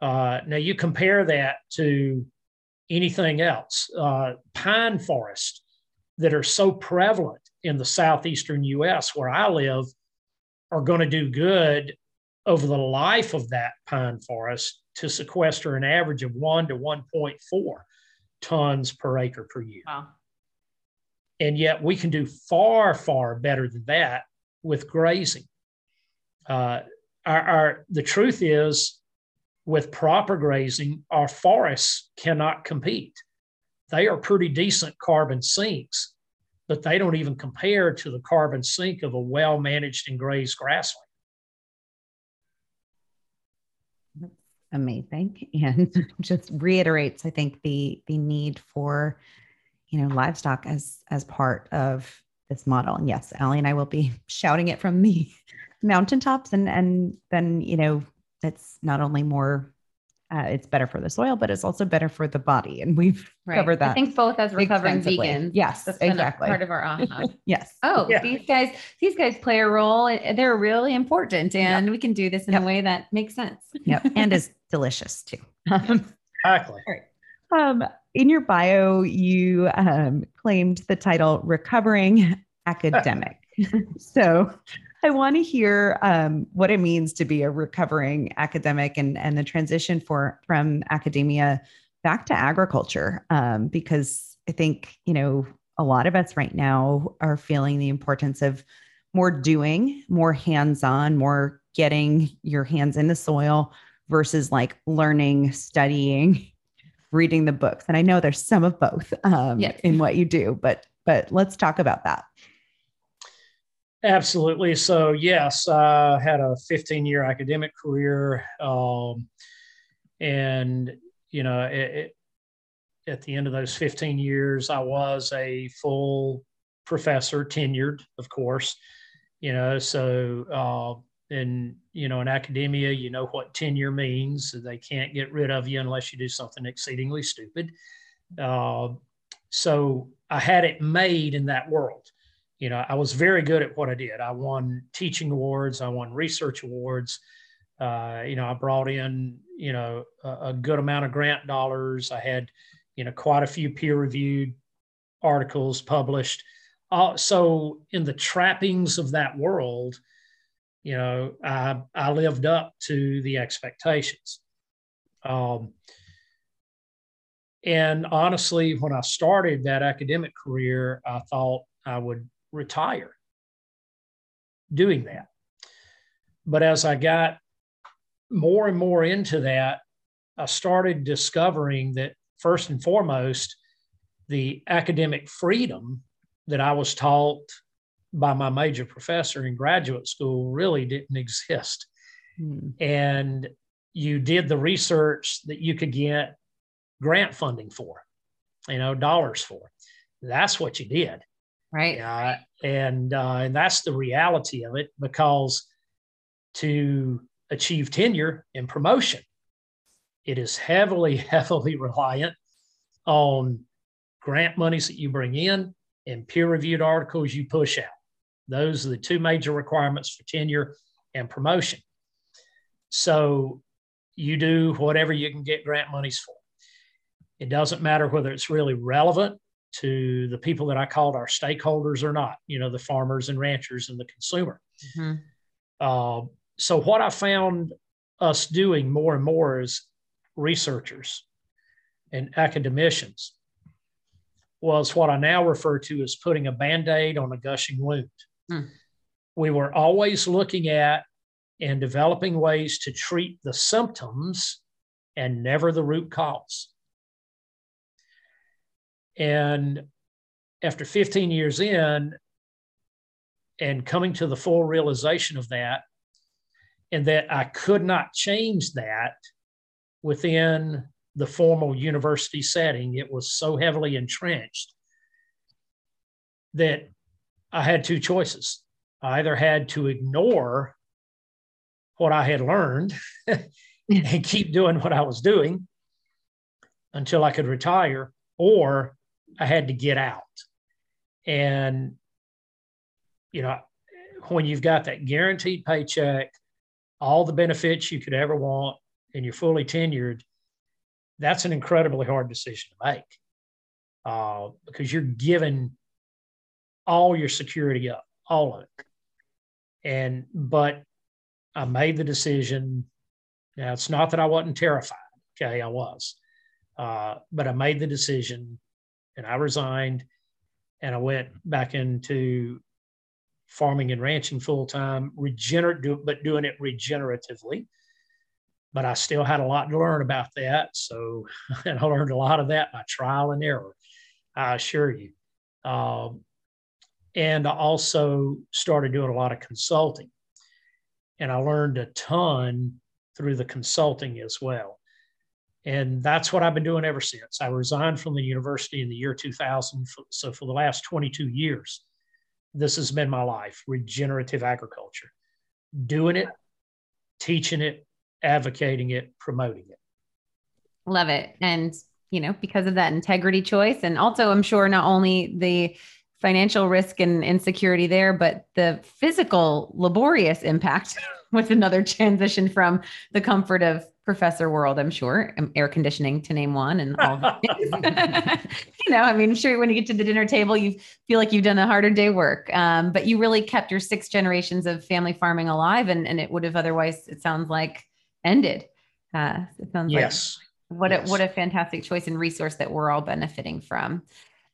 Uh, now, you compare that to anything else, uh, pine forests that are so prevalent in the southeastern US where I live are going to do good over the life of that pine forest to sequester an average of 1 to 1.4 tons per acre per year. Wow. And yet we can do far, far better than that with grazing. Uh, our, our, the truth is, with proper grazing, our forests cannot compete. They are pretty decent carbon sinks, but they don't even compare to the carbon sink of a well managed and grazed grassland. Amazing. (laughs) And just reiterates i think the the need for you know livestock as as part of this model. And yes Ali and i will be (laughs) shouting it from the (laughs) mountaintops. And and then you know it's not only more uh, it's better for the soil, but it's also better for the body. And we've right. covered that. I think both as recovering vegans. Yes, that's exactly. part of our aha. (laughs) yes. Oh, yeah. these guys, these guys play a role. They're really important, and yep. we can do this in yep. a way that makes sense. (laughs) Yep, and is delicious too. (laughs) exactly. Um, in your bio, you um, claimed the title "Recovering Academic." (laughs) so I want to hear um, what it means to be a recovering academic and, and the transition for from academia back to agriculture. Um, because I think, you know, a lot of us right now are feeling the importance of more doing, more hands on, more getting your hands in the soil versus like learning, studying, reading the books. And I know there's some of both um, yes. in what you do, but but let's talk about that. Absolutely. So, yes, I had a 15 year academic career. Um, and, you know, it, it, at the end of those 15 years, I was a full professor, tenured, of course, you know, so, uh, you know, in academia, you know what tenure means. They can't get rid of you unless you do something exceedingly stupid. Uh, so I had it made in that world you know, I was very good at what I did. I won teaching awards, I won research awards. Uh, you know, I brought in, you know, a, a, good amount of grant dollars. I had, you know, quite a few peer reviewed articles published. Uh, so, in the trappings of that world, you know, I, I lived up to the expectations. Um, and honestly, when I started that academic career, I thought I would retire doing that. But as I got more and more into that, I started discovering that first and foremost, the academic freedom that I was taught by my major professor in graduate school really didn't exist. Hmm. And you did the research that you could get grant funding for, you know, dollars for. That's what you did. Right. Yeah. And uh, and that's the reality of it because to achieve tenure and promotion, it is heavily, (laughs) heavily reliant on grant monies that you bring in and peer reviewed articles you push out. Those are the two major requirements for tenure and promotion. So you do whatever you can get grant monies for. It doesn't matter whether it's really relevant to the people that I called our stakeholders or not, you know, the farmers and ranchers and the consumer. Mm-hmm. Uh, so, what I found us doing more and more as researchers and academicians was what I now refer to as putting a band aid on a gushing wound. Mm. We were always looking at and developing ways to treat the symptoms and never the root cause. And after 15 years in, and coming to the full realization of that, and that I could not change that within the formal university setting, it was so heavily entrenched that I had two choices. I either had to ignore what I had learned (laughs) and keep doing what I was doing until I could retire, or I had to get out. And, you know, when you've got that guaranteed paycheck, all the benefits you could ever want, and you're fully tenured, that's an incredibly hard decision to make uh, because you're giving all your security up, all of it. And, but I made the decision. Now, it's not that I wasn't terrified. Okay, I was. Uh, but I made the decision and I resigned and I went back into farming and ranching full time, regenerate, but doing it regeneratively. But I still had a lot to learn about that. So, (laughs) and I learned a lot of that by trial and error, I assure you. Um, and I also started doing a lot of consulting. And I learned a ton through the consulting as well. And that's what I've been doing ever since. I resigned from the university in the year 2000. So for the last 22 years, this has been my life regenerative agriculture, doing it, teaching it, advocating it, promoting it. Love it. And, you know, because of that integrity choice, and also I'm sure not only the financial risk and insecurity there, but the physical laborious impact (laughs) with another transition from the comfort of professor world, I'm sure, um, air conditioning to name one and all. (laughs) (laughs) you know, I mean, I'm sure when you get to the dinner table, you feel like you've done a harder day work. Um, but you really kept your six generations of family farming alive and, and it would have otherwise, it sounds like, ended. Uh, it sounds yes. like what yes. a what a fantastic choice and resource that we're all benefiting from.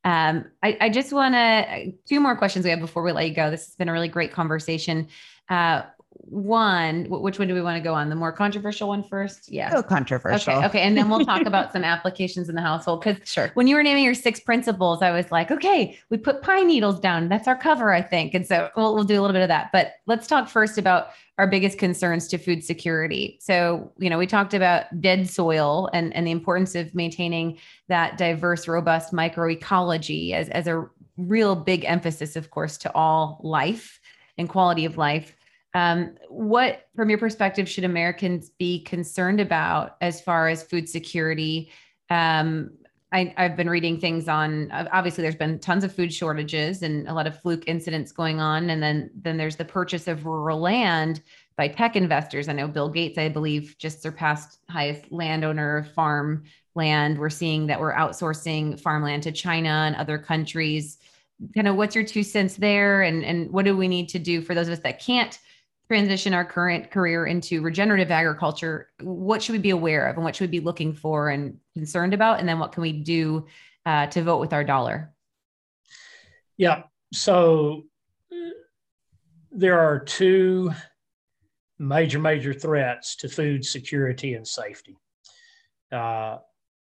Um, I, I just want to two more questions we have before we let you go. This has been a really great conversation. Uh, one, which one do we want to go on? The more controversial one first? Yeah. Oh, go controversial. Okay. Okay. And then we'll talk (laughs) about some applications in the household. Cause sure. when you were naming your six principles, I was like, okay, we put pine needles down. That's our cover, I think. And so we'll, we'll do a little bit of that. But let's talk first about our biggest concerns to food security. So, you know, we talked about dead soil and, and the importance of maintaining that diverse, robust microecology as, as a real big emphasis, of course, to all life and quality of life. Um, what, from your perspective, should Americans be concerned about as far as food security? Um, I, have been reading things on. Obviously, there's been tons of food shortages and a lot of fluke incidents going on, and then then there's the purchase of rural land by tech investors. I know Bill Gates, I believe, just surpassed highest landowner farm land. We're seeing that we're outsourcing farmland to China and other countries. Kind of, what's your two cents there, and and what do we need to do for those of us that can't transition our current career into regenerative agriculture, what should we be aware of and what should we be looking for and concerned about? And then what can we do uh, to vote with our dollar? Yeah. So there are two major, major threats to food security and safety. Uh,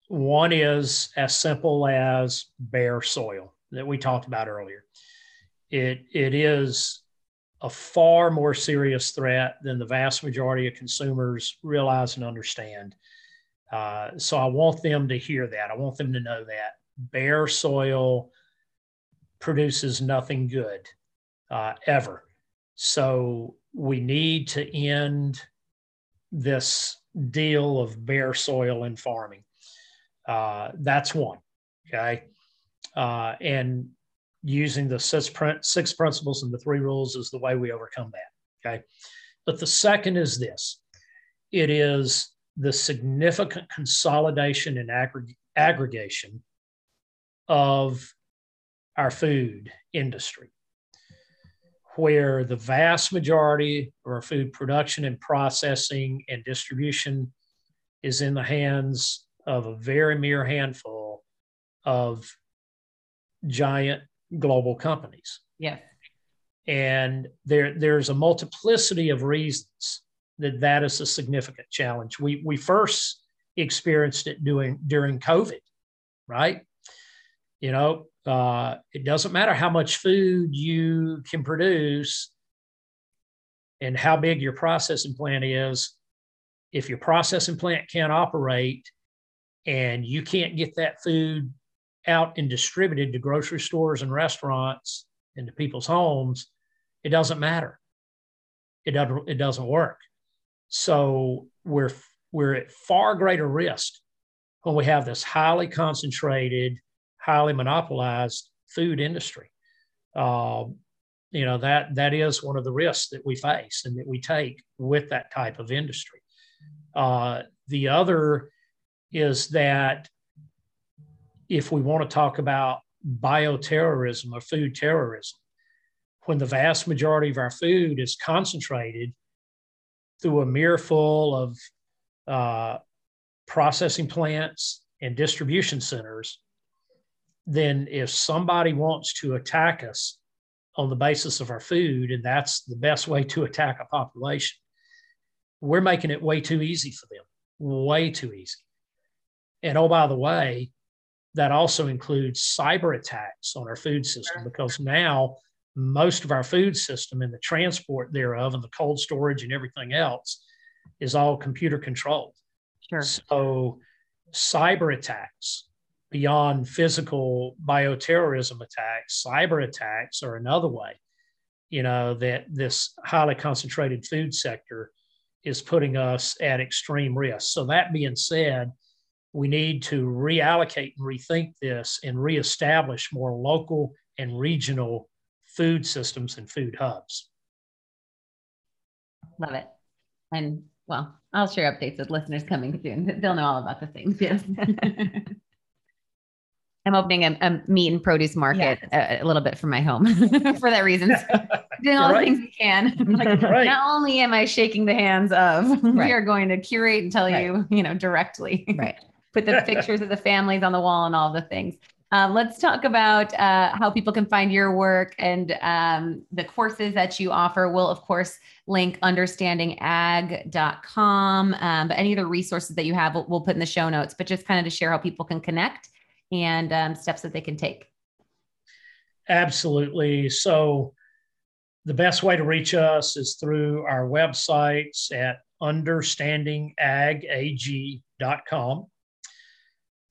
one is as simple as bare soil that we talked about earlier. It, it is a far more serious threat than the vast majority of consumers realize and understand. Uh, so I want them to hear that. I want them to know that bare soil produces nothing good uh, ever. So we need to end this deal of bare soil in farming. Uh, that's one. Okay. Uh, and using the six, principles and the three rules is the way we overcome that. Okay. But the second is this it is the significant consolidation and aggreg- aggregation of our food industry, where the vast majority of our food production and processing and distribution is in the hands of a very mere handful of giant global companies. Yes. And there, there's a multiplicity of reasons that that is a significant challenge. We, we first experienced it doing during COVID, right? You know, uh, it doesn't matter how much food you can produce and how big your processing plant is. If your processing plant can't operate and you can't get that food out and distributed to grocery stores and restaurants and to people's homes, it doesn't matter. It doesn't, it doesn't work. So we're we're at far greater risk when we have this highly concentrated, highly monopolized food industry. Uh, you know that that is one of the risks that we face and that we take with that type of industry. Uh, the other is that if we want to talk about bioterrorism or food terrorism, when the vast majority of our food is concentrated through a full of uh, processing plants and distribution centers, then if somebody wants to attack us on the basis of our food, and that's the best way to attack a population, we're making it way too easy for them, way too easy. And oh, by the way, that also includes cyber attacks on our food system because now most of our food system and the transport thereof and the cold storage and everything else is all computer controlled. Sure. So cyber attacks beyond physical bioterrorism attacks, cyber attacks are another way, you know, that this highly concentrated food sector is putting us at extreme risk. So that being said, we need to reallocate and rethink this and reestablish more local and regional food systems and food hubs. Love it. And well, I'll share updates with listeners coming soon. (laughs) They'll know all about the things. Yes. (laughs) I'm opening a, a, meat and produce market a, uh, a, little bit from my home (laughs) for that reason. So doing all the things we can. like, right. Not only am I shaking the hands of, right. we are going to curate and tell right. you, you know, directly. Right. Put the pictures of the families on the wall and all the things. Um, let's talk about uh, how people can find your work and um, the courses that you offer. We'll, of course, link understandingag.com. Um, but any of the resources that you have, we'll, we'll, put in the show notes, but just kind of to share how people can connect and um, steps that they can take. Absolutely. So, the best way to reach us is through our websites at understandingag.com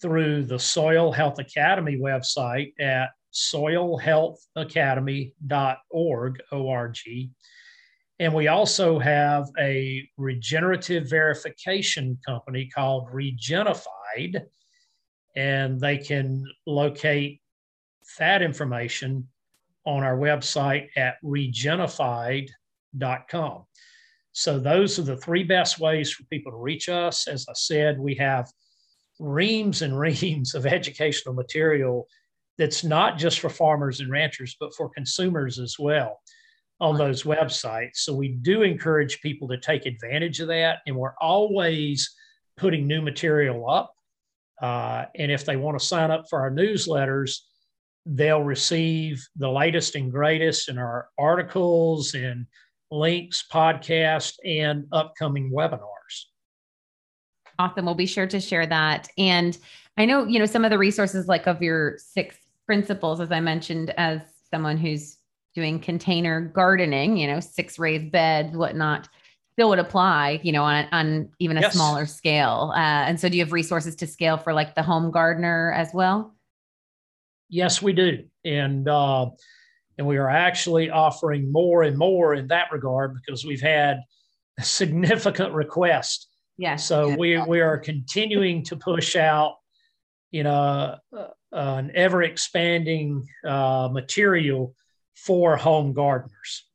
through the Soil Health Academy website at soilhealthacademy.org, O-R-G. And we also have a regenerative verification company called Regenified, and they can locate that information on our website at regenified.com. So, those are the three best ways for people to reach us. As I said, we have reams and (laughs) reams of educational material that's not just for farmers and ranchers, but for consumers as well on those websites. So we do encourage people to take advantage of that. And we're always putting new material up. Uh, and if they want to sign up for our newsletters, they'll receive the latest and greatest in our articles and links, podcast, and upcoming webinars. Awesome. We'll be sure to share that. And I know, you know, some of the resources like of your six principles, as I mentioned, as someone who's doing container gardening, you know, six raised beds, whatnot, still would apply, you know, on, on even a yes. smaller scale. Uh, and so do you have resources to scale for like the home gardener as well? Yes, we do. And, uh, and we are actually offering more and more in that regard because we've had a significant request yeah. So yeah. we we are continuing to push out, you know, uh, an ever expanding uh, material for home gardeners.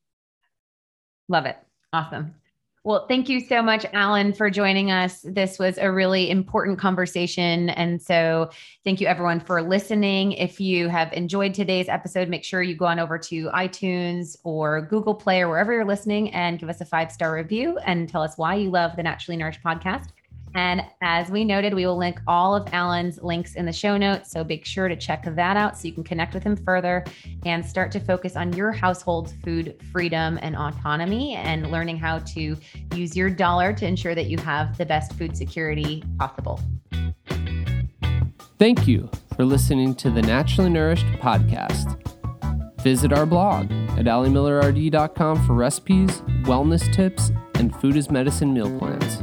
Love it. Awesome. Well, thank you so much, Allen, for joining us. This was a really important conversation. And so, thank you, everyone, for listening. If you have enjoyed today's episode, make sure you go on over to iTunes or Google Play or wherever you're listening and give us a five star review and tell us why you love the Naturally Nourished podcast. And as we noted, we will link all of Allen's links in the show notes. So make sure to check that out so you can connect with him further and start to focus on your household's food freedom and autonomy and learning how to use your dollar to ensure that you have the best food security possible. Thank you for listening to the Naturally Nourished podcast. Visit our blog at alimillerrd.com for recipes, wellness tips, and food as medicine meal plans.